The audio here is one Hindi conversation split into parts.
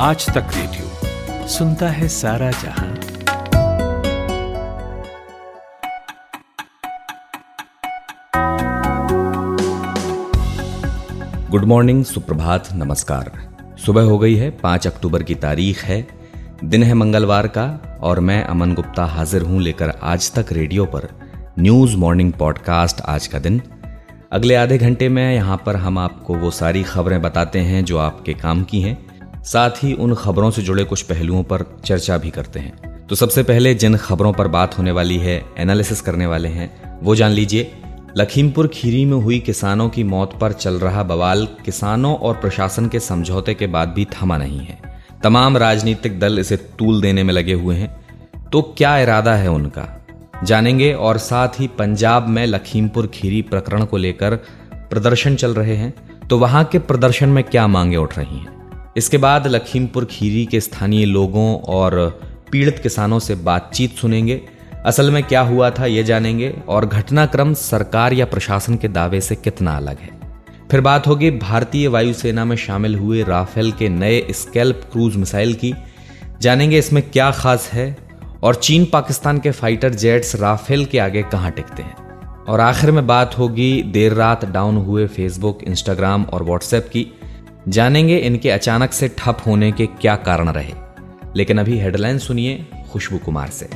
आज तक रेडियो। सुनता है सारा जहाँ। गुड मॉर्निंग सुप्रभात, नमस्कार। सुबह हो गई है, पाँच अक्टूबर की तारीख है। दिन है मंगलवार का, और मैं अमन गुप्ता हाजिर हूँ लेकर आज तक रेडियो पर। न्यूज़ मॉर्निंग पॉडकास्ट आज का दिन। अगले आधे घंटे में यहाँ पर हम आपको वो सारी खबरें बताते हैं जो आपके काम की हैं। साथ ही उन खबरों से जुड़े कुछ पहलुओं पर चर्चा भी करते हैं। तो सबसे पहले जिन खबरों पर बात होने वाली है एनालिसिस करने वाले हैं, वो जान लीजिए। लखीमपुर खीरी में हुई किसानों की मौत पर चल रहा बवाल किसानों और प्रशासन के समझौते के बाद भी थमा नहीं है। तमाम राजनीतिक दल इसे तूल देने में लगे हुए हैं। तो क्या इरादा है उनका? जानेंगे और साथ ही पंजाब में लखीमपुर खीरी प्रकरण को लेकर प्रदर्शन चल रहे हैं। तो वहाँ के प्रदर्शन में क्या मांगे उठ रही हैं? इसके बाद लखीमपुर खीरी के स्थानीय लोगों और पीड़ित किसानों से बातचीत सुनेंगे। असल में क्या हुआ था ये जानेंगे और घटनाक्रम सरकार या प्रशासन के दावे से कितना अलग है। फिर बात होगी भारतीय वायुसेना में शामिल हुए राफेल के नए स्केल्प क्रूज मिसाइल की। जानेंगे इसमें क्या खास है और चीन पाकिस्तान के फाइटर जेट्स राफेल के आगे कहाँ टिकते हैं। और आखिर में बात होगी देर रात डाउन हुए फेसबुक, इंस्टाग्राम और व्हाट्सएप की। जानेंगे इनके अचानक से ठप होने के क्या कारण रहे। लेकिन अभी हेडलाइन सुनिए खुशबू कुमार से।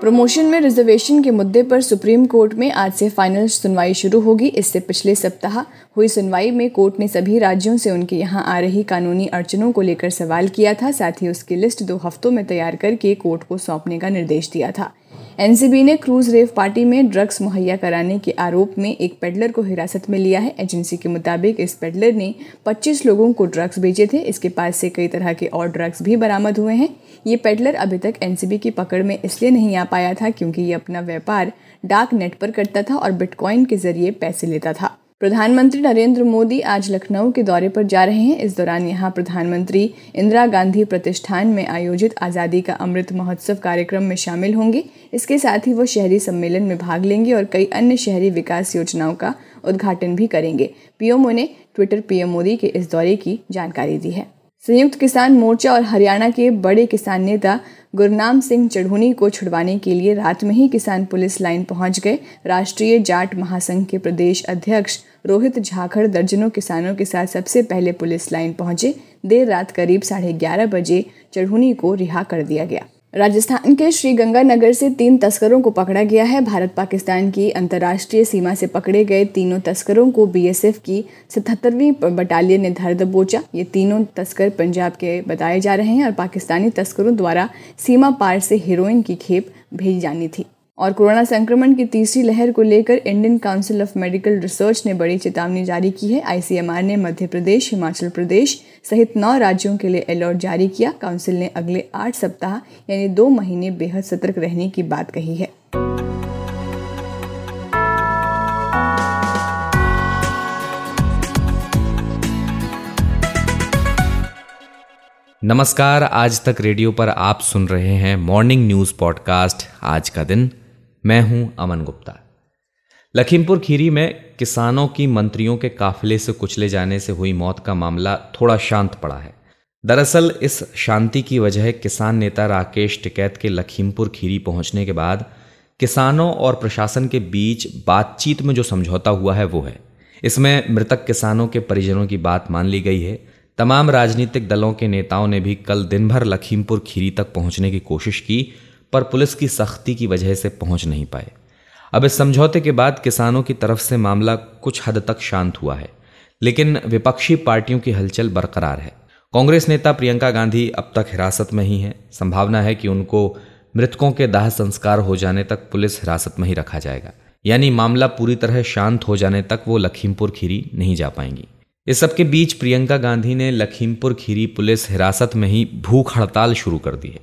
प्रमोशन में रिजर्वेशन के मुद्दे पर सुप्रीम कोर्ट में आज से फाइनल सुनवाई शुरू होगी। इससे पिछले सप्ताह हुई सुनवाई में कोर्ट ने सभी राज्यों से उनके यहाँ आ रही कानूनी अड़चनों को लेकर सवाल किया था। साथ ही उसकी लिस्ट दो हफ्तों में तैयार करके कोर्ट को सौंपने का निर्देश दिया था। एनसीबी ने क्रूज रेव पार्टी में ड्रग्स मुहैया कराने के आरोप में एक पेडलर को हिरासत में लिया है। एजेंसी के मुताबिक इस पेडलर ने 25 लोगों को ड्रग्स भेजे थे। इसके पास से कई तरह के और ड्रग्स भी बरामद हुए हैं। ये पेडलर अभी तक एनसीबी की पकड़ में इसलिए नहीं आ पाया था क्योंकि ये अपना व्यापार डार्क नेट पर करता था और बिटकॉइन के ज़रिए पैसे लेता था। प्रधानमंत्री नरेंद्र मोदी आज लखनऊ के दौरे पर जा रहे हैं। इस दौरान यहाँ प्रधानमंत्री इंदिरा गांधी प्रतिष्ठान में आयोजित आज़ादी का अमृत महोत्सव कार्यक्रम में शामिल होंगे। इसके साथ ही वो शहरी सम्मेलन में भाग लेंगे और कई अन्य शहरी विकास योजनाओं का उद्घाटन भी करेंगे। पीएमओ ने ट्विटर पीएम मोदी के इस दौरे की जानकारी दी है। संयुक्त किसान मोर्चा और हरियाणा के बड़े किसान नेता गुरनाम सिंह चढ़ूनी को छुड़वाने के लिए रात में ही किसान पुलिस लाइन पहुँच गए। राष्ट्रीय जाट महासंघ के प्रदेश अध्यक्ष रोहित झाखड़ दर्जनों किसानों के साथ सबसे पहले पुलिस लाइन पहुँचे। देर रात करीब साढ़े ग्यारह बजे चढ़ूनी को रिहा कर दिया गया। राजस्थान के श्रीगंगानगर से तीन तस्करों को पकड़ा गया है। भारत पाकिस्तान की अंतर्राष्ट्रीय सीमा से पकड़े गए तीनों तस्करों को बीएसएफ की सतहत्तरवीं बटालियन ने धर दबोचा। ये तीनों तस्कर पंजाब के बताए जा रहे हैं और पाकिस्तानी तस्करों द्वारा सीमा पार से हीरोइन की खेप भेजी जानी थी। और कोरोना संक्रमण की तीसरी लहर को लेकर Indian Council of Medical Research ने बड़ी चेतावनी जारी की है। आईसीएमआर ने मध्य प्रदेश, हिमाचल प्रदेश सहित नौ राज्यों के लिए अलर्ट जारी किया। काउंसिल ने अगले आठ सप्ताह, यानी दो महीने बेहद सतर्क रहने की बात कही है। नमस्कार, आज तक रेडियो पर आप सुन रहे हैं मॉर्निंग न्यूज़ पॉडकास्ट। आज का दिन मैं हूँ अमन गुप्ता। लखीमपुर खीरी में किसानों की मंत्रियों के काफिले से कुचले जाने से हुई मौत का मामला थोड़ा शांत पड़ा है। दरअसल इस शांति की वजह किसान नेता राकेश टिकैत के लखीमपुर खीरी पहुँचने के बाद किसानों और प्रशासन के बीच बातचीत में जो समझौता हुआ है वो है। इसमें मृतक किसानों के परिजनों की बात मान ली गई है। तमाम राजनीतिक दलों के नेताओं ने भी कल दिन भर लखीमपुर खीरी तक पहुँचने की कोशिश की पर पुलिस की सख्ती की वजह से पहुँच नहीं पाए। अब इस समझौते के बाद किसानों की तरफ़ से मामला कुछ हद तक शांत हुआ है, लेकिन विपक्षी पार्टियों की हलचल बरकरार है। कांग्रेस नेता प्रियंका गांधी अब तक हिरासत में ही है। संभावना है कि उनको मृतकों के दाह संस्कार हो जाने तक पुलिस हिरासत में ही रखा जाएगा। यानी मामला पूरी तरह शांत हो जाने तक वो लखीमपुर खीरी नहीं जा पाएँगी। इस सबके बीच प्रियंका गांधी ने लखीमपुर खीरी पुलिस हिरासत में ही भूख हड़ताल शुरू कर दी है।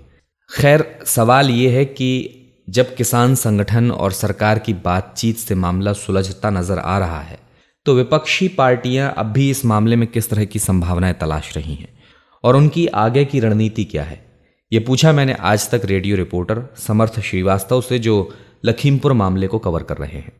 खैर, सवाल ये है कि जब किसान संगठन और सरकार की बातचीत से मामला सुलझता नज़र आ रहा है तो विपक्षी पार्टियाँ अब भी इस मामले में किस तरह की संभावनाएँ तलाश रही हैं? और उनकी आगे की रणनीति क्या है? ये पूछा मैंने आज तक रेडियो रिपोर्टर समर्थ श्रीवास्तव से, जो लखीमपुर मामले को कवर कर रहे हैं।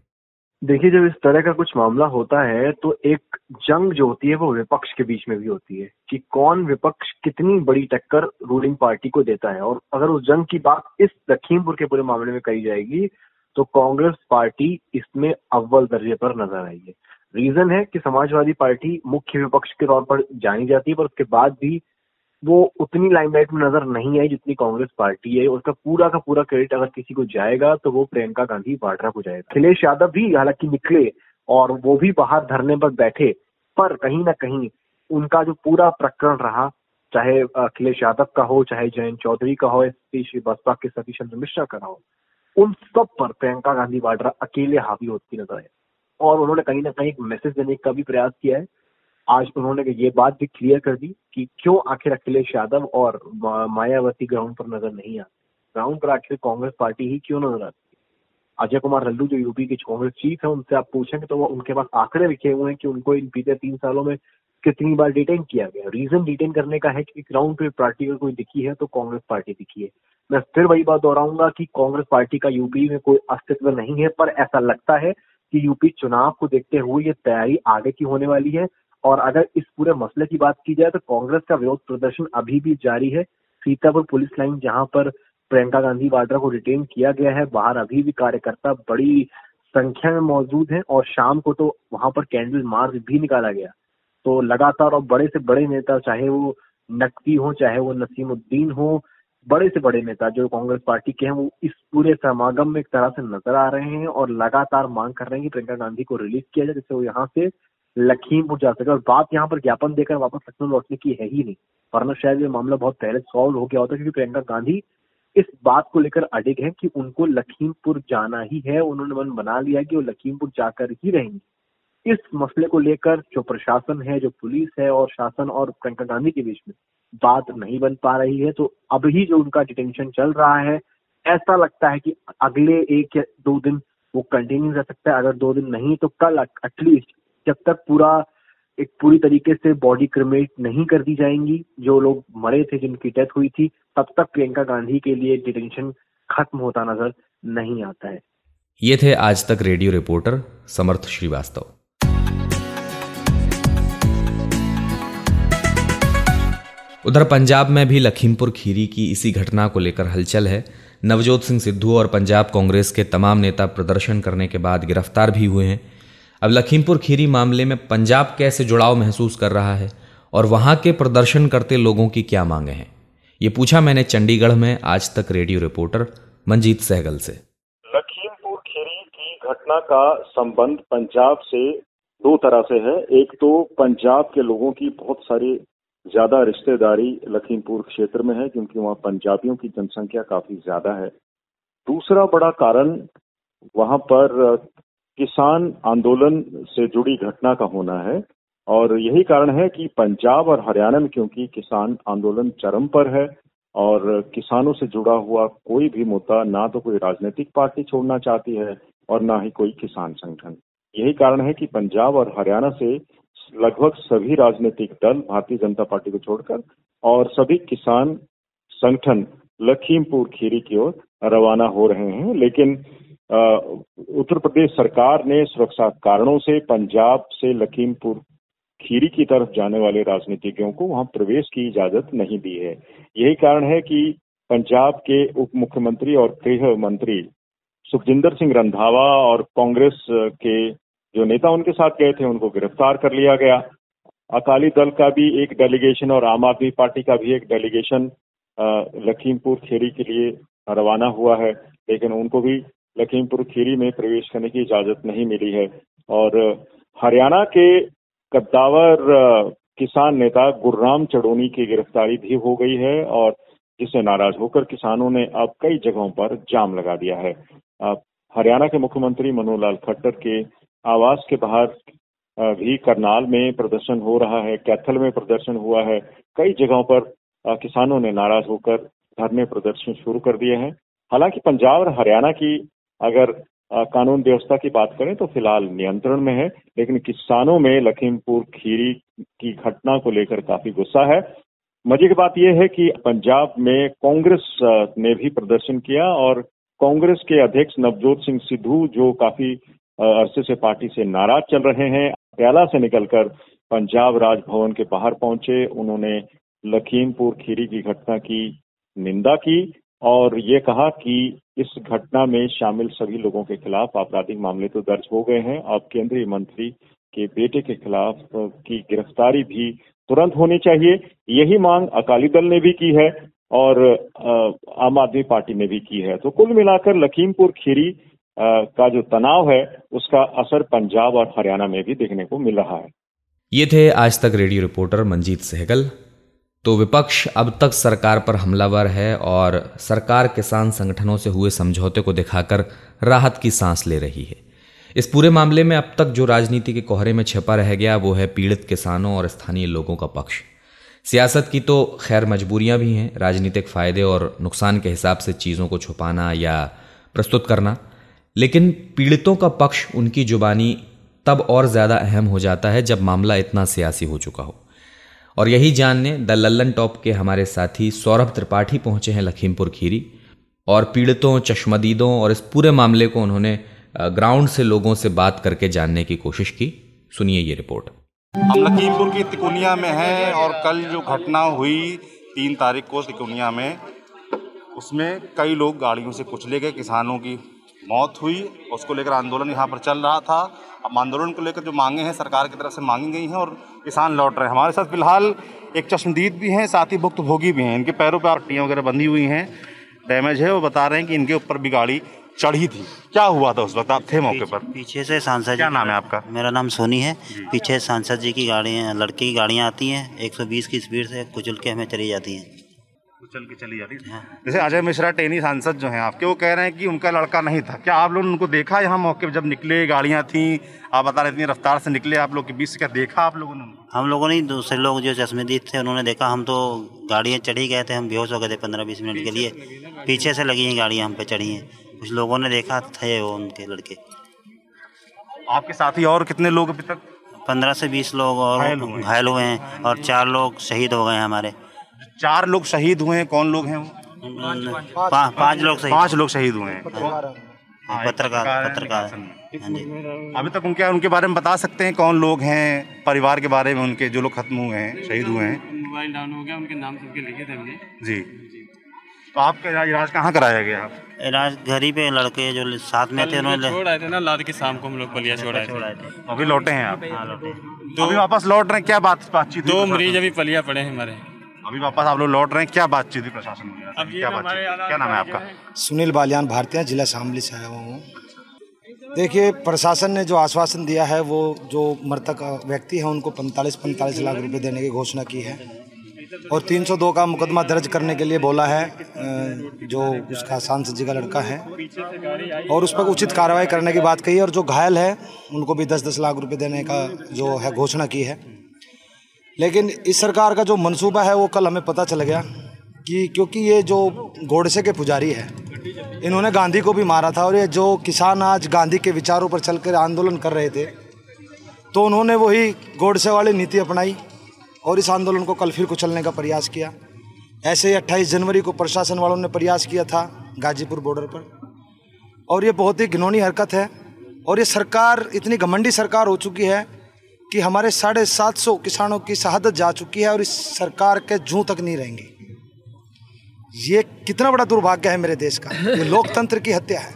देखिए, जब इस तरह का कुछ मामला होता है तो एक जंग जो होती है, वो विपक्ष के बीच में भी होती है कि कौन विपक्ष कितनी बड़ी टक्कर रूलिंग पार्टी को देता है। और अगर उस जंग की बात इस लखीमपुर के पूरे मामले में कही जाएगी तो कांग्रेस पार्टी इसमें अव्वल दर्जे पर नज़र आई है रीजन है कि समाजवादी पार्टी मुख्य विपक्ष के तौर पर जानी जाती है, पर उसके बाद भी वो उतनी लाइमलाइट में नज़र नहीं आई जितनी कांग्रेस पार्टी है उसका पूरा का पूरा क्रेडिट अगर किसी को जाएगा तो वो प्रियंका गांधी वाड्रा को जाएगा। अखिलेश यादव भी हालाँकि निकले और वो भी बाहर धरने पर बैठे, पर कहीं ना कहीं उनका जो पूरा प्रकरण रहा, चाहे अखिलेश यादव का हो, चाहे जयंत चौधरी का हो बसपा के सतीश चंद्र मिश्रा का हो, उन सब पर प्रियंका गांधी वाड्रा अकेले हावी होती नज़र आए और उन्होंने कहीं ना कहीं एक मैसेज देने का भी प्रयास किया है। आज उन्होंने ये बात भी क्लियर कर दी कि क्यों आखिर अखिलेश यादव और मायावती ग्राउंड पर नज़र नहीं आते। ग्राउंड पर आखिर कांग्रेस पार्टी ही क्यों नज़र आती है? अजय कुमार लल्लू जो यूपी के कांग्रेस चीफ है, उनसे आप पूछेंगे तो वो उनके पास आंकड़े लिखे हुए हैं कि उनको इन बीते तीन सालों में कितनी बार डिटेन किया गया। रीजन डिटेन करने का है कि ग्राउंड पे पार्टी अगर कोई दिखी है तो कांग्रेस पार्टी दिखी है। मैं फिर वही बात दोहराऊँगा कि कांग्रेस पार्टी का यूपी में कोई अस्तित्व नहीं है, पर ऐसा लगता है कि यूपी चुनाव को देखते हुए ये तैयारी आगे की होने वाली है। और अगर इस पूरे मसले की बात की जाए तो कांग्रेस का विरोध प्रदर्शन अभी भी जारी है। सीतापुर पुलिस लाइन, जहाँ पर प्रियंका गांधी वाड्रा को डिटेन किया गया है, बाहर अभी भी कार्यकर्ता बड़ी संख्या में मौजूद है और शाम को तो वहाँ पर कैंडल मार्च भी निकाला गया। तो लगातार और बड़े से बड़े नेता, चाहे वो नकवी हो, चाहे वो नसीमुद्दीन हो, बड़े से बड़े नेता जो कांग्रेस पार्टी के हैं, वो इस पूरे समागम में एक तरह से नज़र आ रहे हैं और लगातार मांग कर रहे हैं कि प्रियंका गांधी को रिलीज़ किया जाए, जिससे वो यहाँ से लखीमपुर जा सके। और बात यहाँ पर ज्ञापन देकर वापस लखनऊ लौटने की है ही नहीं। वरना शायद ये मामला बहुत पहले सॉल्व हो गया होता, क्योंकि प्रियंका गांधी इस बात को लेकर अडिग है कि उनको लखीमपुर जाना ही है, उन्होंने मन बना लिया कि वो लखीमपुर जाकर ही रहेंगे। इस मसले को लेकर जो प्रशासन है, जो पुलिस है और शासन और प्रियंका गांधी के बीच में बात नहीं बन पा रही है तो अभी जो उनका डिटेंशन चल रहा है, ऐसा लगता है कि अगले एक या दो दिन वो कंटिन्यू रह सकता। है अगर दो दिन नहीं तो कल एटलीस्ट जब तक पूरा, एक पूरी तरीके से बॉडी क्रिमेट नहीं कर दी जाएँगी, जो लोग मरे थे, जिनकी डेथ हुई थी, तब तक प्रियंका गांधी के लिए डिटेंशन खत्म होता नज़र नहीं आता है। ये थे आज तक रेडियो रिपोर्टर समर्थ श्रीवास्तव। उधर पंजाब में भी लखीमपुर खीरी की इसी घटना को लेकर हलचल है। नवजोत सिंह सिद्धू और पंजाब कांग्रेस के तमाम नेता प्रदर्शन करने के बाद गिरफ़्तार भी हुए हैं। अब लखीमपुर खीरी मामले में पंजाब कैसे जुड़ाव महसूस कर रहा है और वहाँ के प्रदर्शन करते लोगों की क्या मांगे हैं? ये पूछा मैंने चंडीगढ़ में आज तक रेडियो रिपोर्टर मंजीत सहगल से। लखीमपुर खीरी की घटना का संबंध पंजाब से दो तरह से है। एक तो पंजाब के लोगों की बहुत सारी ज़्यादा रिश्तेदारी लखीमपुर क्षेत्र में है, क्योंकि वहाँ पंजाबियों की जनसंख्या काफ़ी ज़्यादा है। दूसरा बड़ा कारण वहाँ पर किसान आंदोलन से जुड़ी घटना का होना है और यही कारण है कि पंजाब और हरियाणा में क्योंकि किसान आंदोलन चरम पर है और किसानों से जुड़ा हुआ कोई भी मुद्दा ना तो कोई राजनीतिक पार्टी छोड़ना चाहती है और ना ही कोई किसान संगठन। यही कारण है कि पंजाब और हरियाणा से लगभग सभी राजनीतिक दल भारतीय जनता पार्टी को छोड़कर और सभी किसान संगठन लखीमपुर खीरी की ओर रवाना हो रहे हैं। लेकिन उत्तर प्रदेश सरकार ने सुरक्षा कारणों से पंजाब से लखीमपुर खीरी की तरफ़ जाने वाले राजनीतिज्ञों को वहाँ प्रवेश की इजाज़त नहीं दी है। यही कारण है कि पंजाब के उप मुख्यमंत्री और गृह मंत्री सुखजिंदर सिंह रंधावा और कांग्रेस के जो नेता उनके साथ गए थे, उनको गिरफ़्तार कर लिया गया। अकाली दल का भी एक डेलीगेशन और आम आदमी पार्टी का भी एक डेलीगेशन लखीमपुर खीरी के लिए रवाना हुआ है, लेकिन उनको भी लखीमपुर खीरी में प्रवेश करने की इजाज़त नहीं मिली है। और, हरियाणा के कद्दावर किसान नेता गुरराम चड़ोनी की गिरफ्तारी भी हो गई है और जिससे नाराज़ होकर किसानों ने अब कई जगहों पर जाम लगा दिया है। हरियाणा के मुख्यमंत्री मनोहर लाल खट्टर के आवास के बाहर भी करनाल में प्रदर्शन हो रहा है, कैथल में प्रदर्शन हुआ है। कई जगहों पर किसानों ने नाराज़ होकर धरने प्रदर्शन शुरू कर दिए हैं। हालाँकि पंजाब और हरियाणा की अगर कानून व्यवस्था की बात करें तो फ़िलहाल नियंत्रण में है, लेकिन किसानों में लखीमपुर खीरी की घटना को लेकर काफ़ी गुस्सा है। मज़े की बात यह है कि पंजाब में कांग्रेस ने भी प्रदर्शन किया और कांग्रेस के अध्यक्ष नवजोत सिंह सिद्धू, जो काफ़ी अरसे से पार्टी से नाराज़ चल रहे हैं, प्याला से निकलकर पंजाब राजभवन के बाहर पहुँचे। उन्होंने लखीमपुर खीरी की घटना की निंदा की। और ये कहा कि इस घटना में शामिल सभी लोगों के खिलाफ आपराधिक मामले तो दर्ज हो गए हैं। अब केंद्रीय मंत्री के बेटे के खिलाफ की गिरफ्तारी भी तुरंत होनी चाहिए। यही मांग अकाली दल ने भी की है और आम आदमी पार्टी ने भी की है। तो कुल मिलाकर लखीमपुर खीरी का जो तनाव है, उसका असर पंजाब और हरियाणा में भी देखने को मिल रहा है। ये थे आज तक रेडियो रिपोर्टर मंजीत सहगल। तो विपक्ष अब तक सरकार पर हमलावर है और सरकार किसान संगठनों से हुए समझौते को दिखाकर राहत की सांस ले रही है। इस पूरे मामले में अब तक जो राजनीति के कोहरे में छिपा रह गया, वो है पीड़ित किसानों और स्थानीय लोगों का पक्ष। सियासत की तो खैर मजबूरियाँ भी हैं, राजनीतिक फ़ायदे और नुकसान के हिसाब से चीज़ों को छुपाना या प्रस्तुत करना, लेकिन पीड़ितों का पक्ष, उनकी जुबानी तब और ज़्यादा अहम हो जाता है जब मामला इतना सियासी हो चुका हो। और यही जानने द लल्लन टॉप के हमारे साथी सौरभ त्रिपाठी पहुँचे हैं लखीमपुर खीरी, और पीड़ितों, चश्मदीदों और इस पूरे मामले को उन्होंने ग्राउंड से लोगों से बात करके जानने की कोशिश की। सुनिए ये रिपोर्ट। हम लखीमपुर की तिकुनिया में हैं और कल जो घटना हुई तीन तारीख को तिकुनिया में, उसमें कई लोग गाड़ियों से कुचले गए, किसानों की मौत हुई उसको लेकर आंदोलन यहाँ पर चल रहा था। अब आंदोलन को लेकर जो मांगे हैं सरकार की तरफ़ से मांगी गई हैं और किसान लौट रहे हैं। हमारे साथ फ़िलहाल एक चश्मदीद भी हैं साथ ही भुक्तभोगी भी हैं। इनके पैरों पर आरटियाँ वगैरह बंधी हुई हैं। डैमेज है वो बता रहे हैं कि इनके ऊपर भी गाड़ी चढ़ी थी। क्या हुआ था उस वक्त? आप थे मौके पर। पीछे से सांसद क्या नाम है आपका? मेरा नाम सोनी है। पीछे सांसद जी की गाड़ियाँ लड़के की गाड़ियाँ आती हैं। 120 की स्पीड से कुचल के हमें चली जाती हैं। कुचल के चली जाती है। जैसे अजय मिश्रा टेनी सांसद जो हैं आपके वो कह रहे हैं कि उनका लड़का नहीं था। क्या आप लोग उनको देखा यहाँ मौके पर जब निकले गाड़ियाँ थी? आप बता रहे इतनी रफ्तार से निकले आप लोग के बीच से क्या देखा आप लोगों ने हम लोगों ने दूसरे लोग जो चश्मेदीद थे उन्होंने देखा हम तो गाड़ियाँ चढ़ी गए थे हम बेहोश हो गए थे पंद्रह बीस मिनट के लिए। पीछे से लगी हैं गाड़ियाँ हम पे चढ़ी हैं। कुछ लोगों ने देखा थे वो उनके लड़के। आपके साथी और कितने लोग अभी तक? पंद्रह से बीस लोग और घायल हुए हैं और चार लोग शहीद हो गए हैं हमारे। चार लोग शहीद हुए हैं कौन लोग हैं वो? पाँच लोग शहीद पाँच लोग शहीद हुए हैं। हाँ, पत्रकार पत्रकार। हाँ अभी तक उनके उनके बारे में बता सकते हैं कौन लोग हैं परिवार के बारे में उनके जो लोग खत्म हुए हैं शहीद हुए हैं। मोबाइल डाउन हो गया उनके नाम सबके लिखे थे हमने। जी। तो आपका इलाज कहाँ कराया गया? आप इलाज घर ही पे लड़के जो साथ में थे उन्होंने छोड़ आए थे ना लाद के शाम को हम लोग पलिया छोड़ आए थे। अभी लौटे हैं आप? हाँ लौटे दो अभी वापस लौट रहे हैं क्या बात बातचीत दो मरीज़ अभी पलिया पड़े हैं हमारे। अभी वापस आप लोग लौट रहे हैं। क्या बातचीत हुई प्रशासन क्या बातचीत क्या नाम है आपका? सुनील बालियान भारतीय जिला शामली से आया हुआ हूँ। देखिए प्रशासन ने जो आश्वासन दिया है वो जो मृतक व्यक्ति है उनको पैंतालीस पैंतालीस लाख रुपए देने की घोषणा की है। और 302 का मुकदमा दर्ज करने के लिए बोला है जो उसका सांसद जी का लड़का है। और उस पर उचित कार्रवाई करने की बात कही है और जो घायल है उनको भी दस दस लाख रुपए देने का जो है घोषणा की है। लेकिन इस सरकार का जो मंसूबा है, वो कल हमें पता चल गया कि क्योंकि ये जो गोडसे के पुजारी है, इन्होंने गांधी को भी मारा था और ये जो किसान आज गांधी के विचारों पर चलकर आंदोलन कर रहे थे तो उन्होंने वही गोडसे वाली नीति अपनाई और इस आंदोलन को कल फिर कुचलने का प्रयास किया। ऐसे ही अट्ठाईस जनवरी को प्रशासन वालों ने प्रयास किया था गाजीपुर बॉर्डर पर। और ये बहुत ही घिनौनी हरकत है और ये सरकार, इतनी घमंडी सरकार हो चुकी है कि हमारे साढ़े सात सौ किसानों की शहादत जा चुकी है और इस सरकार के जू तक नहीं रहेंगे। ये कितना बड़ा दुर्भाग्य है मेरे देश का। ये लोकतंत्र की हत्या है।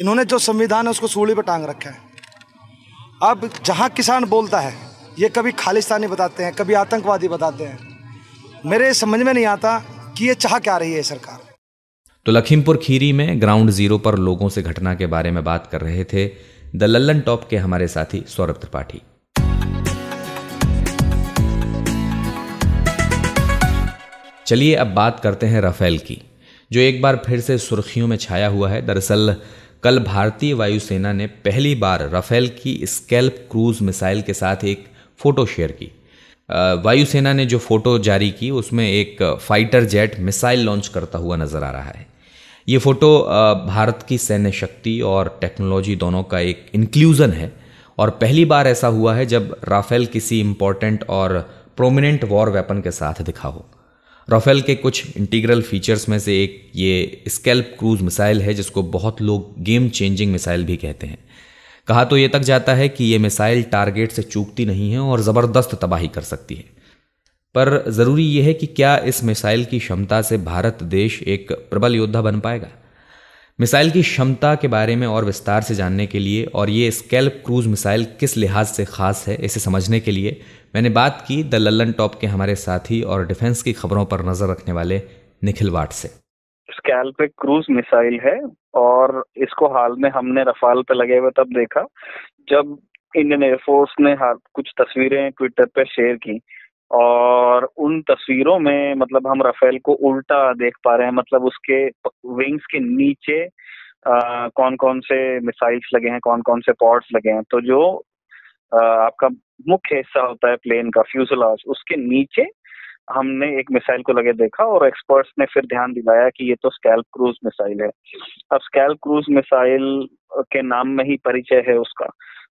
इन्होंने जो संविधान है उसको सूढ़ी पर टांग रखा है। अब जहाँ किसान बोलता है, ये कभी खालिस्तानी बताते हैं, कभी आतंकवादी बताते हैं। मेरे समझ में नहीं आता कि ये चाह क्या रही है सरकार। तो लखीमपुर खीरी में ग्राउंड ज़ीरो पर लोगों से घटना के बारे में बात कर रहे थे द लल्लन टॉप के हमारे साथी सौरभ त्रिपाठी। चलिए अब बात करते हैं राफेल की, जो एक बार फिर से सुर्खियों में छाया हुआ है। दरअसल, कल भारतीय वायुसेना ने पहली बार राफेल की स्केल्प क्रूज मिसाइल के साथ एक फ़ोटो शेयर की। वायुसेना ने जो फ़ोटो जारी की, उसमें एक फाइटर जेट मिसाइल लॉन्च करता हुआ नज़र आ रहा है। ये फ़ोटो भारत की सैन्य शक्ति और टेक्नोलॉजी दोनों का एक इंक्लूज़न है और पहली बार ऐसा हुआ है जब राफेल किसी इम्पोर्टेंट और प्रोमिनेंट वॉर वेपन के साथ दिखा हो। राफेल के कुछ इंटीग्रल फीचर्स में से एक ये स्केल्प क्रूज मिसाइल है, जिसको बहुत लोग गेम चेंजिंग मिसाइल भी कहते हैं। कहा तो ये तक जाता है कि ये मिसाइल टारगेट से चूकती नहीं है और ज़बरदस्त तबाही कर सकती है। पर ज़रूरी यह है कि क्या इस मिसाइल की क्षमता से भारत देश एक प्रबल योद्धा बन पाएगा? मिसाइल की क्षमता के बारे में और विस्तार से जानने के लिए और ये स्केल्प क्रूज मिसाइल किस लिहाज से खास है, इसे समझने के लिए मैंने बात की द लल्लन टॉप के हमारे साथी और डिफेंस की खबरों पर नज़र रखने वाले निखिल वाट से। स्कैल्प एक क्रूज मिसाइल है और इसको हाल में हमने रफाल पे लगे हुए तब देखा जब इंडियन एयरफोर्स ने कुछ तस्वीरें ट्विटर पे शेयर की और उन तस्वीरों में मतलब हम रफेल को उल्टा देख पा रहे हैं मतलब उसके विंग्स के नीचे आ, कौन कौन से मिसाइल्स लगे हैं कौन कौन से पॉड्स लगे हैं। तो जो आ, आपका मुख्य हिस्सा होता है प्लेन का फ्यूजलाज उसके नीचे हमने एक मिसाइल को लगे देखा और एक्सपर्ट्स ने फिर ध्यान दिलाया कि ये तो स्कैल्प क्रूज मिसाइल है। अब स्कैल्प क्रूज मिसाइल के नाम में ही परिचय है उसका।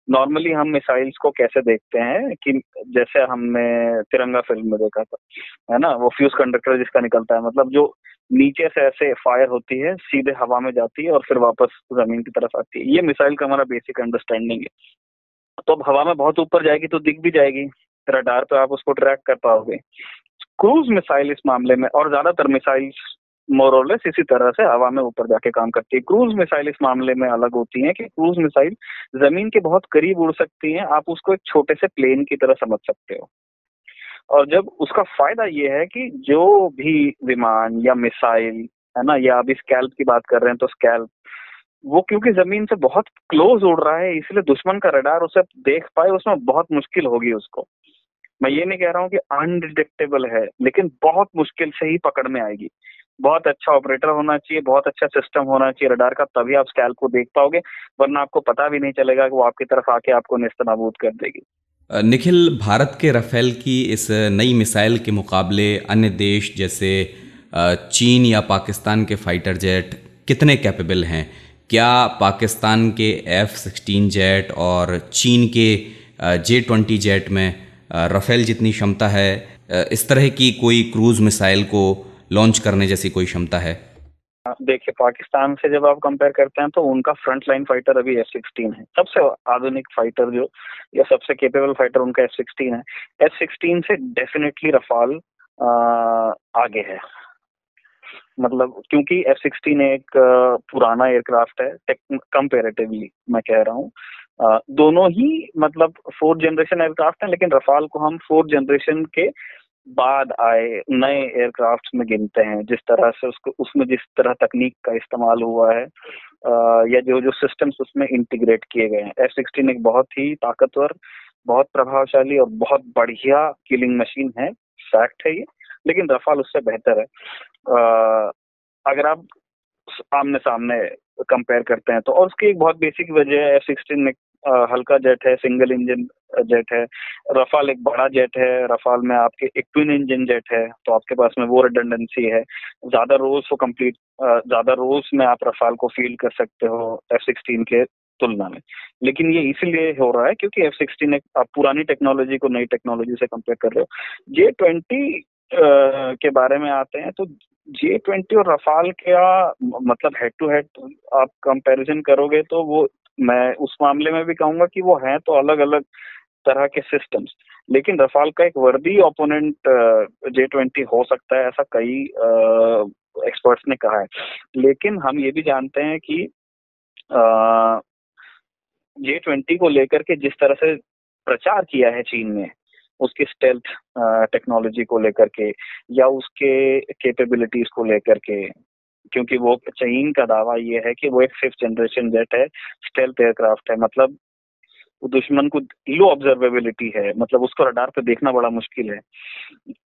नॉर्मली हम मिसाइल्स को कैसे देखते हैं कि जैसे हमने तिरंगा फ़िल्म में देखा था, है ना? वो फ्यूज कंडक्टर जिसका निकलता है मतलब जो नीचे से ऐसे फायर होती है, सीधे हवा में जाती है और फिर वापस ज़मीन की तरफ़ आती है। ये मिसाइल का हमारा बेसिक अंडरस्टैंडिंग है। तो अब हवा में बहुत ऊपर जाएगी तो दिख भी जाएगी। रडार पे आप उसको ट्रैक कर पाओगे। क्रूज मिसाइल इस मामले में, और ज़्यादातर मिसाइल मोरलेस इसी तरह से हवा में ऊपर जाके काम करती है। क्रूज मिसाइल इस मामले में अलग होती है कि क्रूज मिसाइल ज़मीन के बहुत करीब उड़ सकती है। आप उसको एक छोटे से प्लेन की तरह समझ सकते हो। और जब उसका फ़ायदा ये है कि जो भी विमान या मिसाइल है ना, या अभी स्कैल्प की बात कर रहे हैं तो स्कैल्प वो क्योंकि ज़मीन से बहुत क्लोज उड़ रहा है, इसलिए दुश्मन का रडार उसे देख पाए, उसमें बहुत मुश्किल होगी उसको। मैं ये नहीं कह रहा हूँ कि अनडिटेक्टेबल है, लेकिन बहुत मुश्किल से ही पकड़ में आएगी। बहुत अच्छा ऑपरेटर होना चाहिए, बहुत अच्छा सिस्टम होना चाहिए रडार का, तभी आप स्कैल को देख पाओगे, वरना आपको पता भी नहीं चलेगा कि वो आपकी तरफ़ आके आपको निस्तनाबूद कर देगी। निखिल, भारत के रफेल की इस नई मिसाइल के मुकाबले अन्य देश जैसे चीन या पाकिस्तान के फाइटर जेट कितने कैपेबल हैं? क्या पाकिस्तान के एफ़ सिक्सटीन जेट और चीन के जे ट्वेंटी जेट में रफेल जितनी क्षमता है इस तरह की कोई क्रूज मिसाइल को लॉन्च करने जैसी कोई क्षमता है? देखिए, पाकिस्तान से जब आप कंपेयर करते हैं तो उनका फ्रंट लाइन फाइटर अभी एफ़ सिक्सटीन है। सबसे आधुनिक फाइटर जो, या सबसे केपेबल फाइटर उनका एफ़ सिक्सटीन है। एफ़ सिक्सटीन से डेफिनेटली रफाल आगे है। मतलब क्योंकि एफ़ सिक्सटीन एक पुराना एयरक्राफ्ट है कंपेरेटिवली मैं कह रहा हूँ। दोनों ही मतलब फोर्थ जनरेशन एयरक्राफ्ट हैं, लेकिन रफाल को हम फोर्थ जनरेशन के बाद आए, नए एयरक्राफ्ट में गिनते हैं। जिस तरह से उसको, उसमें जिस तरह तकनीक का इस्तेमाल हुआ है या जो जो सिस्टम्स उसमें इंटीग्रेट किए गए हैं। एफ़ सिक्सटीन एक बहुत ही ताकतवर, बहुत प्रभावशाली और बहुत बढ़िया किलिंग मशीन है। फैक्ट है ये। लेकिन रफाल उससे बेहतर है। अगर आप आमने सामने कंपेयर करते हैं तो और उसकी एक बहुत बेसिक वजह है एफ़ सिक्सटीन में हल्का जेट है सिंगल इंजन जेट है। रफाल एक बड़ा जेट है रफाल में आपके एक ट्विन इंजन जेट है तो आपके पास में वो रिडंडेंसी है। ज़्यादा रोज को कंप्लीट ज़्यादा रोज में आप रफाल को फील कर सकते हो एफ़ सिक्सटीन के तुलना में। लेकिन ये इसीलिए हो रहा है, क्योंकि एफ़ सिक्सटीन आप पुरानी टेक्नोलॉजी को नई टेक्नोलॉजी से कंपेयर कर रहे हो। जे ट्वेंटी के बारे में आते हैं तो जे ट्वेंटी और रफाल का मतलब हेड टू हेड आप कंपैरिजन करोगे तो वो, मैं उस मामले में भी कहूँगा कि वो हैं तो अलग अलग तरह के सिस्टम्स लेकिन रफाल का एक वर्दी ओपोनेंट जे ट्वेंटी हो सकता है, ऐसा कई एक्सपर्ट्स ने कहा है। लेकिन हम ये भी जानते हैं कि जे ट्वेंटी को लेकर के जिस तरह से प्रचार किया है चीन ने उसकी स्टेल्थ टेक्नोलॉजी को लेकर के या उसके कैपेबिलिटीज को लेकर के। क्योंकि वो चीन का दावा ये है कि वो एक फिफ्थ जनरेशन जेट है स्टेल्थ एयरक्राफ्ट है। मतलब दुश्मन को लो ऑब्जर्वेबिलिटी है। मतलब उसको रडार पे देखना बड़ा मुश्किल है।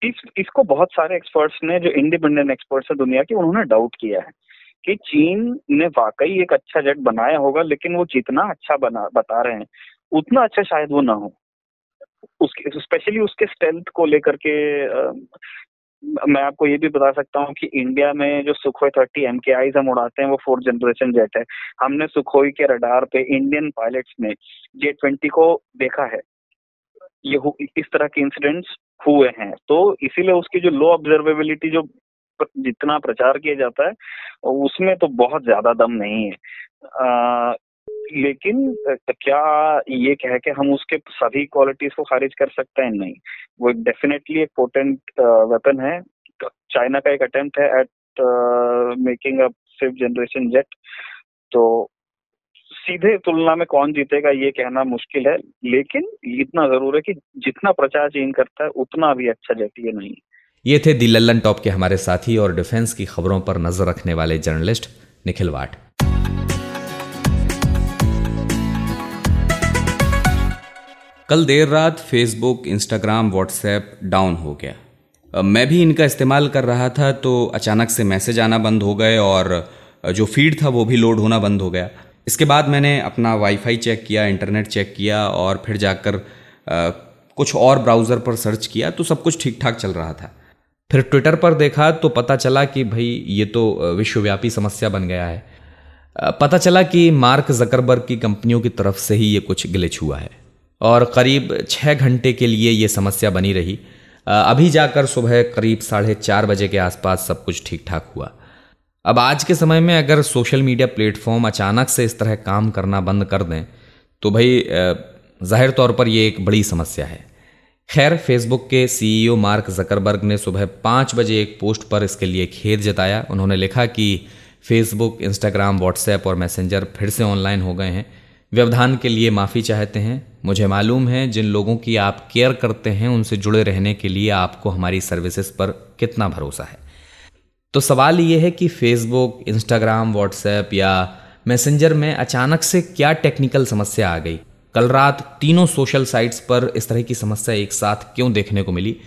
इस, इसको बहुत सारे एक्सपर्ट्स ने, जो इंडिपेंडेंट एक्सपर्ट्स है दुनिया के, उन्होंने डाउट किया है कि चीन ने वाकई एक अच्छा जेट बनाया होगा, लेकिन वो जितना अच्छा बना, बता रहे हैं, उतना अच्छा शायद वो ना हो। उसके स्पेशली उसके स्ट्रेंथ को लेकर के मैं आपको ये भी बता सकता हूँ कि इंडिया में जो Sukhoi thirty M K Is हम उड़ाते हैं वो फोर्थ जनरेशन जेट है। हमने सुखोई के रडार पे इंडियन पायलट्स ने जे ट्वेंटी को देखा है। ये इस तरह के इंसिडेंट्स हुए हैं। तो इसीलिए उसकी जो लो ऑब्जर्वेबिलिटी जो जितना प्रचार किया जाता है, उसमें तो बहुत ज़्यादा दम नहीं है। लेकिन क्या ये कह के हम उसके सभी क्वालिटीज को खारिज कर सकते हैं? नहीं। वो डेफिनेटली एक पोटेंट वेपन है। चाइना का एक अटेम्प्ट है at making a fifth generation jet तो सीधे तुलना में कौन जीतेगा ये कहना मुश्किल है। लेकिन इतना ज़रूर है कि जितना प्रचार चीन करता है, उतना भी अच्छा जेट ये नहीं ये थे दिल्लन टॉप के हमारे साथी और डिफेंस की खबरों पर नज़र रखने वाले जर्नलिस्ट निखिल वाट। कल देर रात फेसबुक इंस्टाग्राम व्हाट्सएप डाउन हो गया। मैं भी इनका इस्तेमाल कर रहा था तो अचानक से मैसेज आना बंद हो गए और जो फ़ीड था वो भी लोड होना बंद हो गया। इसके बाद मैंने अपना वाईफाई चेक किया इंटरनेट चेक किया और फिर जाकर कुछ और ब्राउज़र पर सर्च किया तो सब कुछ ठीक ठाक चल रहा था। फिर ट्विटर पर देखा तो पता चला कि भाई ये तो विश्वव्यापी समस्या बन गया है। पता चला कि मार्क जकरबर्ग की कंपनियों की तरफ़ से ही ये कुछ ग्लिच हुआ है। और करीब छः घंटे के लिए ये समस्या बनी रही। अभी जाकर सुबह करीब साढ़े चार बजे के आसपास सब कुछ ठीक ठाक हुआ। अब आज के समय में अगर सोशल मीडिया प्लेटफॉर्म अचानक से इस तरह काम करना बंद कर दें तो भाई ज़ाहिर तौर पर यह एक बड़ी समस्या है। खैर फेसबुक के सीईओ मार्क जकरबर्ग ने सुबह पाँच बजे एक पोस्ट पर इसके लिए खेद जताया। उन्होंने लिखा कि फेसबुक इंस्टाग्राम व्हाट्सएप और मैसेंजर फिर से ऑनलाइन हो गए हैं। व्यवधान के लिए माफ़ी चाहते हैं। मुझे मालूम है जिन लोगों की आप केयर करते हैं, उनसे जुड़े रहने के लिए आपको हमारी सर्विसेज़ पर कितना भरोसा है? तो सवाल ये है कि फेसबुक इंस्टाग्राम व्हाट्सएप या मैसेंजर में अचानक से क्या टेक्निकल समस्या आ गई? कल रात तीनों सोशल साइट्स पर इस तरह की समस्या एक साथ क्यों देखने को मिली?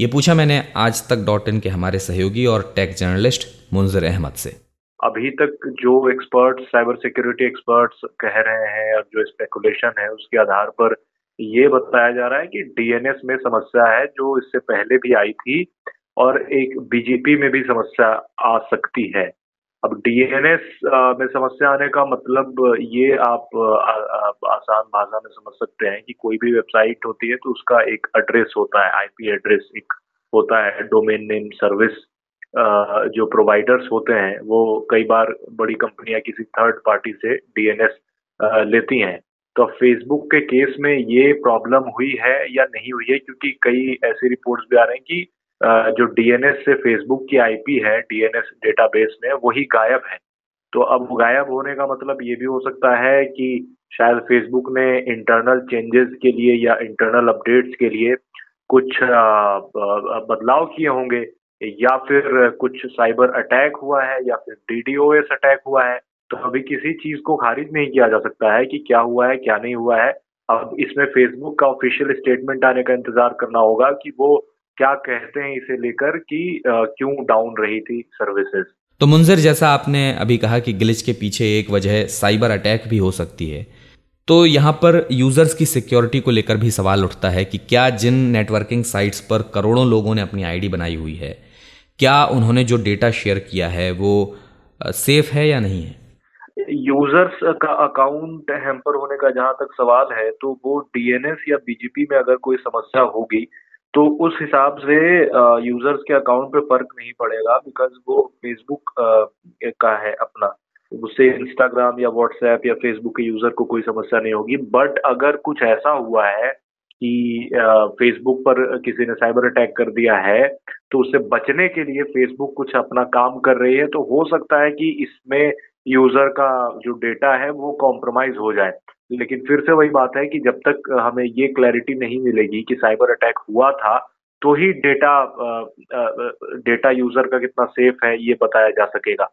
ये पूछा मैंने आज तक डॉट इन के हमारे सहयोगी और टेक जर्नलिस्ट मुंजर अहमद से। अभी तक जो एक्सपर्ट्स साइबर सिक्योरिटी एक्सपर्ट्स कह रहे हैं और जो स्पेकुलेशन है उसके आधार पर ये बताया जा रहा है कि डीएनएस में समस्या है जो इससे पहले भी आई थी और एक बीजेपी में भी समस्या आ सकती है। अब डीएनएस में समस्या आने का मतलब ये आप आ, आ, आसान भाषा में समझ सकते हैं कि कोई भी वेबसाइट होती है तो उसका एक एड्रेस होता है आईपी एड्रेस एक होता है डोमेन नेम सर्विस जो प्रोवाइडर्स होते हैं, वो कई बार बड़ी कंपनियाँ किसी थर्ड पार्टी से डीएनएस लेती हैं। तो फेसबुक के केस में ये प्रॉब्लम हुई है या नहीं हुई है? क्योंकि कई ऐसी रिपोर्ट्स भी आ रहे हैं कि जो डीएनएस से फेसबुक की आईपी है डीएनएस डेटाबेस में, वही गायब है। तो अब गायब होने का मतलब ये भी हो सकता है कि शायद फेसबुक ने इंटरनल चेंजेस के लिए या इंटरनल अपडेट्स के लिए कुछ बदलाव किए होंगे। या फिर कुछ साइबर अटैक हुआ है, या फिर डीडीओएस अटैक हुआ है तो अभी किसी चीज़ को खारिज नहीं किया जा सकता है कि क्या हुआ है, क्या नहीं हुआ है। अब इसमें फेसबुक का ऑफिशियल स्टेटमेंट आने का इंतज़ार करना होगा कि वो क्या कहते हैं इसे लेकर कि क्यों डाउन रही थी सर्विसेज़ तो मुंजर, जैसा आपने अभी कहा कि ग्लिच के पीछे एक वजह साइबर अटैक भी हो सकती है। तो यहाँ पर यूज़र्स की सिक्योरिटी को लेकर भी सवाल उठता है कि क्या जिन नेटवर्किंग साइट्स पर करोड़ों लोगों ने अपनी आईडी बनाई हुई है क्या उन्होंने जो डेटा शेयर किया है, वो सेफ़ है या नहीं है? यूज़र्स का अकाउंट हैम्पर होने का जहाँ तक सवाल है तो वो डीएनएस या बीजीपी में अगर कोई समस्या होगी तो उस हिसाब से यूज़र्स के अकाउंट पे फ़र्क नहीं पड़ेगा बिकॉज़ वो फेसबुक का है अपना। उससे इंस्टाग्राम या व्हाट्सएप या फेसबुक के यूज़र को कोई समस्या नहीं होगी। बट अगर कुछ ऐसा हुआ है कि फेसबुक पर किसी ने साइबर अटैक कर दिया है तो उससे बचने के लिए फेसबुक कुछ अपना काम कर रही है तो हो सकता है कि इसमें यूज़र का जो डेटा है वो कॉम्प्रोमाइज हो जाए। लेकिन फिर से वही बात है कि जब तक हमें ये क्लैरिटी नहीं मिलेगी कि साइबर अटैक हुआ था तो ही डेटा डेटा यूज़र का कितना सेफ़ है ये बताया जा सकेगा।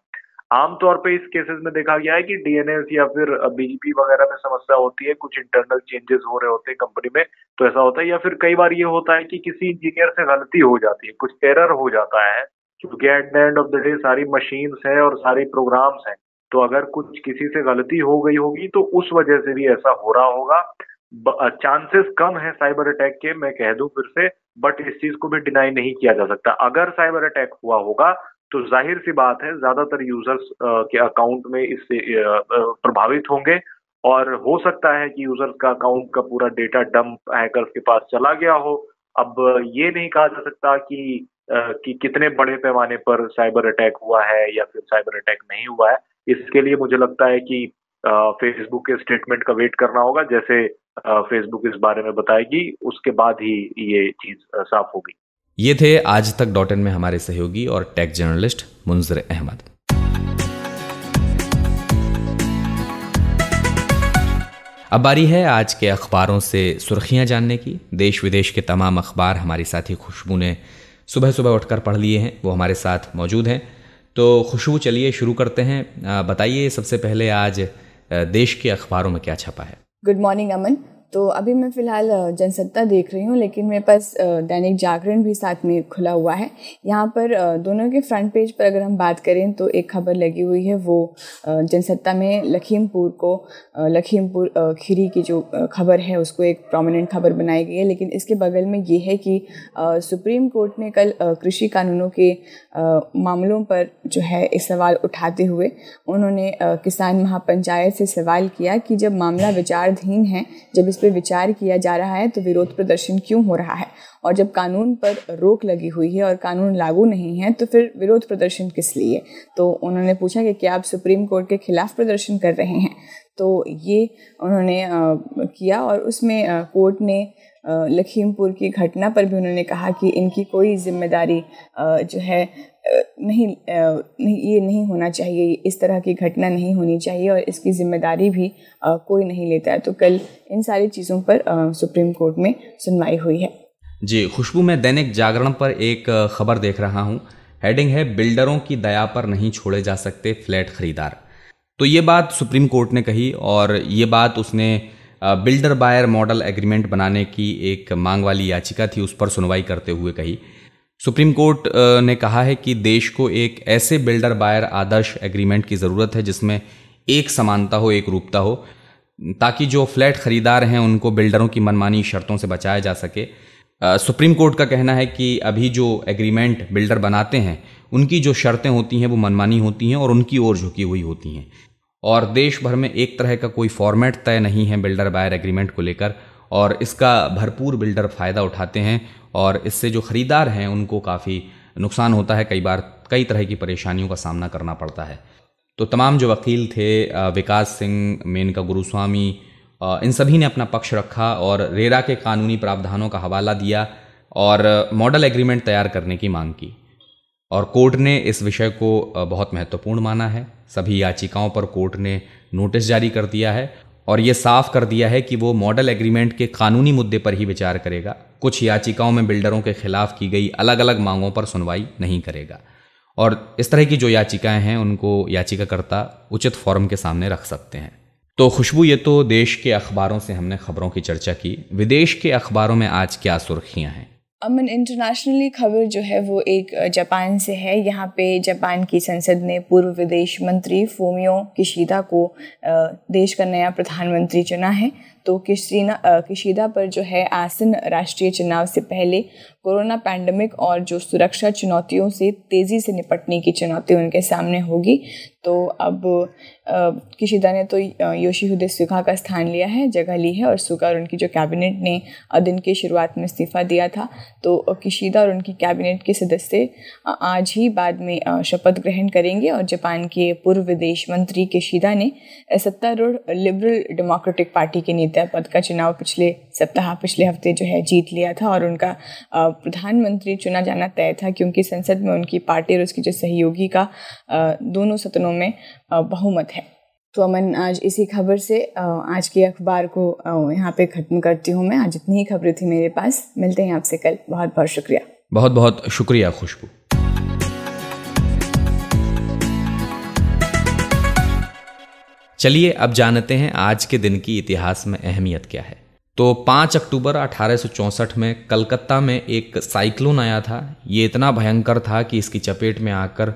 आमतौर पे इस केसेस में देखा गया है कि डीएनएस या फिर बीजीपी वगैरह में समस्या होती है, कुछ इंटरनल चेंजेस हो रहे होते हैं कंपनी में तो ऐसा होता है, या फिर कई बार ये होता है कि किसी इंजीनियर से गलती हो जाती है, कुछ एरर हो जाता है, क्योंकि at the end of the day सारी मशीन्स हैं और सारी प्रोग्राम्स हैं तो अगर कुछ किसी से गलती हो गई होगी तो उस वजह से भी ऐसा हो रहा होगा। चांसेस कम है साइबर अटैक के, मैं कह दूँ फिर से बट इस चीज़ को भी डिनाई नहीं किया जा सकता। अगर साइबर अटैक हुआ होगा तो ज़ाहिर सी बात है, ज़्यादातर यूज़र्स के अकाउंट में इससे प्रभावित होंगे और हो सकता है कि यूज़र्स का अकाउंट का पूरा डेटा डंप हैकर्स के पास चला गया हो। अब ये नहीं कहा जा सकता कि कि कितने बड़े पैमाने पर साइबर अटैक हुआ है या फिर साइबर अटैक नहीं हुआ है। इसके लिए मुझे लगता है कि फेसबुक के स्टेटमेंट का वेट करना होगा, जैसे फेसबुक इस बारे में बताएगी, उसके बाद ही ये चीज़ साफ़ होगी। ये थे आज तक डॉट इन में हमारे सहयोगी और टेक जर्नलिस्ट मुंजर अहमद। अब बारी है आज के अखबारों से सुर्खियाँ जानने की। देश विदेश के तमाम अखबार हमारी साथी खुशबू ने सुबह सुबह उठकर पढ़ लिए हैं, वो हमारे साथ मौजूद हैं। तो खुशबू, चलिए शुरू करते हैं। बताइए सबसे पहले आज देश के अखबारों में क्या छपा है? गुड मॉर्निंग अमन तो अभी मैं फ़िलहाल जनसत्ता देख रही हूँ, लेकिन मेरे पास दैनिक जागरण भी साथ में खुला हुआ है। यहाँ पर दोनों के फ्रंट पेज पर अगर हम बात करें तो एक खबर लगी हुई है वो जनसत्ता में लखीमपुर को लखीमपुर खीरी की जो खबर है, उसको एक प्रोमिनेंट खबर बनाई गई है। लेकिन इसके बगल में ये है कि सुप्रीम कोर्ट ने कल कृषि कानूनों के मामलों पर जो है इस सवाल उठाते हुए उन्होंने किसान महापंचायत से सवाल किया कि जब मामला विचाराधीन है, जब इस पर विचार किया जा रहा है तो विरोध प्रदर्शन क्यों हो रहा है? और जब कानून पर रोक लगी हुई है और कानून लागू नहीं है तो फिर विरोध प्रदर्शन किस लिए? तो उन्होंने पूछा कि क्या आप सुप्रीम कोर्ट के खिलाफ प्रदर्शन कर रहे हैं? तो ये उन्होंने किया और उसमें कोर्ट ने लखीमपुर की घटना पर भी उन्होंने कहा कि इनकी कोई ज़िम्मेदारी जो है नहीं नहीं, ये नहीं होना चाहिए इस तरह की घटना नहीं होनी चाहिए और इसकी ज़िम्मेदारी भी कोई नहीं लेता है। तो कल इन सारी चीज़ों पर सुप्रीम कोर्ट में सुनवाई हुई है। जी, खुशबू मैं दैनिक जागरण पर एक खबर देख रहा हूँ। हेडिंग है, बिल्डरों की दया पर नहीं छोड़े जा सकते फ्लैट खरीदार। तो ये बात सुप्रीम कोर्ट ने कही और ये बात उसने बिल्डर बायर मॉडल एग्रीमेंट बनाने की एक मांग वाली याचिका थी, उस पर सुनवाई करते हुए कही। सुप्रीम कोर्ट ने कहा है कि देश को एक ऐसे बिल्डर बायर आदर्श एग्रीमेंट की ज़रूरत है जिसमें एक समानता हो, एक रूपता हो, ताकि जो फ्लैट खरीदार हैं उनको बिल्डरों की मनमानी शर्तों से बचाया जा सके। सुप्रीम कोर्ट का कहना है कि अभी जो एग्रीमेंट बिल्डर बनाते हैं, उनकी जो शर्तें होती हैं वो मनमानी होती हैं और उनकी ओर झुकी हुई होती हैं। और देश भर में एक तरह का कोई फॉर्मेट तय नहीं है बिल्डर बायर एग्रीमेंट को लेकर और इसका भरपूर बिल्डर फ़ायदा उठाते हैं। और इससे जो ख़रीदार हैं, उनको काफ़ी नुकसान होता है। कई बार कई तरह की परेशानियों का सामना करना पड़ता है। तो तमाम जो वकील थे विकास सिंह, मेनका गुरुस्वामी इन सभी ने अपना पक्ष रखा और रेरा के कानूनी प्रावधानों का हवाला दिया और मॉडल एग्रीमेंट तैयार करने की मांग की। और कोर्ट ने इस विषय को बहुत महत्वपूर्ण माना है। सभी याचिकाओं पर कोर्ट ने नोटिस जारी कर दिया है और ये साफ़ कर दिया है कि वो मॉडल एग्रीमेंट के कानूनी मुद्दे पर ही विचार करेगा। कुछ याचिकाओं में बिल्डरों के खिलाफ की गई अलग अलग मांगों पर सुनवाई नहीं करेगा। और इस तरह की जो याचिकाएँ हैं, उनको याचिकाकर्ता उचित फॉरम के सामने रख सकते हैं। तो खुशबू, ये तो देश के अखबारों से हमने खबरों की चर्चा की। विदेश के अखबारों में आज क्या सुर्खियाँ हैं? अमन इंटरनेशनली खबर जो है, वो एक जापान से है। यहाँ पे जापान की संसद ने पूर्व विदेश मंत्री फोमियो किशीदा को देश का नया प्रधानमंत्री चुना है। तो किशीना किशीदा पर जो है आसन राष्ट्रीय चुनाव से पहले, कोरोना पैंडमिक और जो सुरक्षा चुनौतियों से तेज़ी से निपटने की चुनौती उनके सामने होगी। तो अब किशिदा ने तो योशीहुदे सुखा का स्थान लिया है, जगह ली है और सुखा और उनकी जो कैबिनेट ने दिन की शुरुआत में इस्तीफ़ा दिया था। तो किशिदा और उनकी कैबिनेट के सदस्य आज ही बाद में शपथ ग्रहण करेंगे और जापान के पूर्व विदेश मंत्री किशिदा ने सत्तारूढ़ लिबरल डेमोक्रेटिक पार्टी के नेता पद का चुनाव पिछले सप्ताह, पिछले हफ़्ते जो है जीत लिया था और उनका प्रधानमंत्री चुना जाना तय था क्योंकि संसद में उनकी पार्टी और उसकी जो सहयोगी का दोनों सदनों में बहुमत है। तो अमन, आज इसी खबर से आज के अखबार को यहाँ पे ख़त्म करती हूँ मैं। आज इतनी ही खबरें थी मेरे पास। मिलते हैं आपसे कल। बहुत बहुत शुक्रिया। बहुत बहुत शुक्रिया खुशबू। चलिए अब जानते हैं आज के दिन की इतिहास में अहमियत क्या है। तो 5 अक्टूबर अठारह में कलकत्ता में एक साइक्लोन आया था। ये इतना भयंकर था कि इसकी चपेट में आकर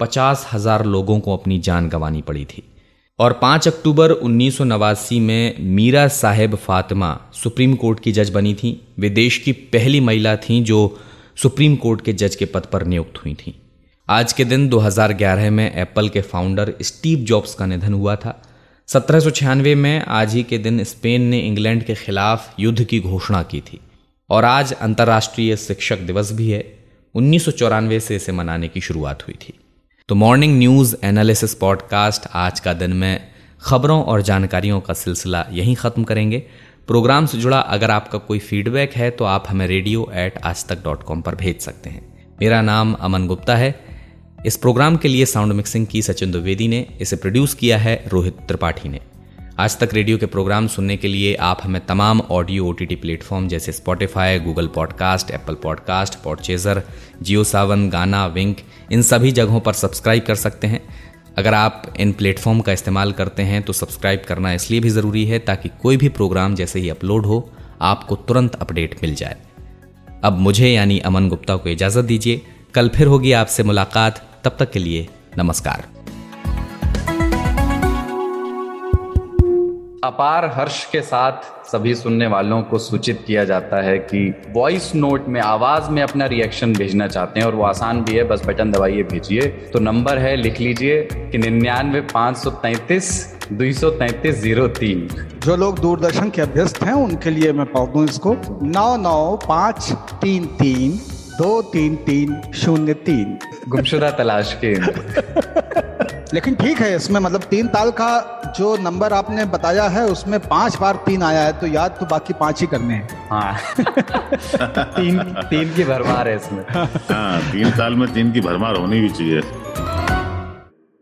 पचास हज़ार लोगों को अपनी जान गंवानी पड़ी थी। और 5 अक्टूबर उन्नीस सौ नवासी में मीरा साहेब फातिमा सुप्रीम कोर्ट की जज बनी थी। वे देश की पहली महिला थीं जो सुप्रीम कोर्ट के जज के पद पर नियुक्त हुई थीं। आज के दिन 2011 में एप्पल के फाउंडर स्टीव जॉब्स का निधन हुआ था। सत्रह सौ छियानवे में आज ही के दिन स्पेन ने इंग्लैंड के खिलाफ युद्ध की घोषणा की थी। और आज अंतर्राष्ट्रीय शिक्षक दिवस भी है। उन्नीस सौ चौरानवे से इसे मनाने की शुरुआत हुई थी। तो मॉर्निंग न्यूज़ एनालिसिस पॉडकास्ट आज का दिन में खबरों और जानकारियों का सिलसिला यहीं ख़त्म करेंगे। प्रोग्राम से जुड़ा अगर आपका कोई फीडबैक है तो आप हमें रेडियो एट आज तक डॉट कॉम पर भेज सकते हैं। मेरा नाम अमन गुप्ता है। इस प्रोग्राम के लिए साउंड मिक्सिंग की सचिन द्विवेदी ने, इसे प्रोड्यूस किया है रोहित त्रिपाठी ने। आज तक रेडियो के प्रोग्राम सुनने के लिए आप हमें तमाम ऑडियो ओ टी प्लेटफॉर्म जैसे Spotify Google podcast Apple podcast Podchaser Jio Saavn Gaana Wynk इन सभी जगहों पर सब्सक्राइब कर सकते हैं। अगर आप इन प्लेटफॉर्म का इस्तेमाल करते हैं तो सब्सक्राइब करना इसलिए भी ज़रूरी है ताकि कोई भी प्रोग्राम जैसे ही अपलोड हो, आपको तुरंत अपडेट मिल जाए। अब मुझे यानी अमन गुप्ता को इजाज़त दीजिए। कल फिर होगी आपसे मुलाकात। तब तक के लिए नमस्कार। अपार हर्ष के साथ सभी सुनने वालों को सूचित किया जाता है कि वॉइस नोट में आवाज़ में अपना रिएक्शन भेजना चाहते हैं और वो आसान भी है बस बटन दबाइए भेजिए। तो नंबर है लिख लीजिए कि निन्यानवे पाँच सौ तैतीस दो सौ तैतीस ज़ीरो तीन। जो लोग दूरदर्शन के अभ्यस्त हैं उनके लिए मैं पढ़ दूँ इसको। नौ नौ पाँच तीन तीन। दो तीन तीन शून्य तीन। गुमशुदा तलाश के। लेकिन ठीक है इसमें मतलब तीन ताल का जो नंबर आपने बताया है उसमें पाँच बार तीन आया है तो याद तो बाकी पाँच ही करने हैं। हाँ। तीन तीन की भरमार है इसमें। हाँ तीन ताल में तीन की भरमार होनी भी चाहिए।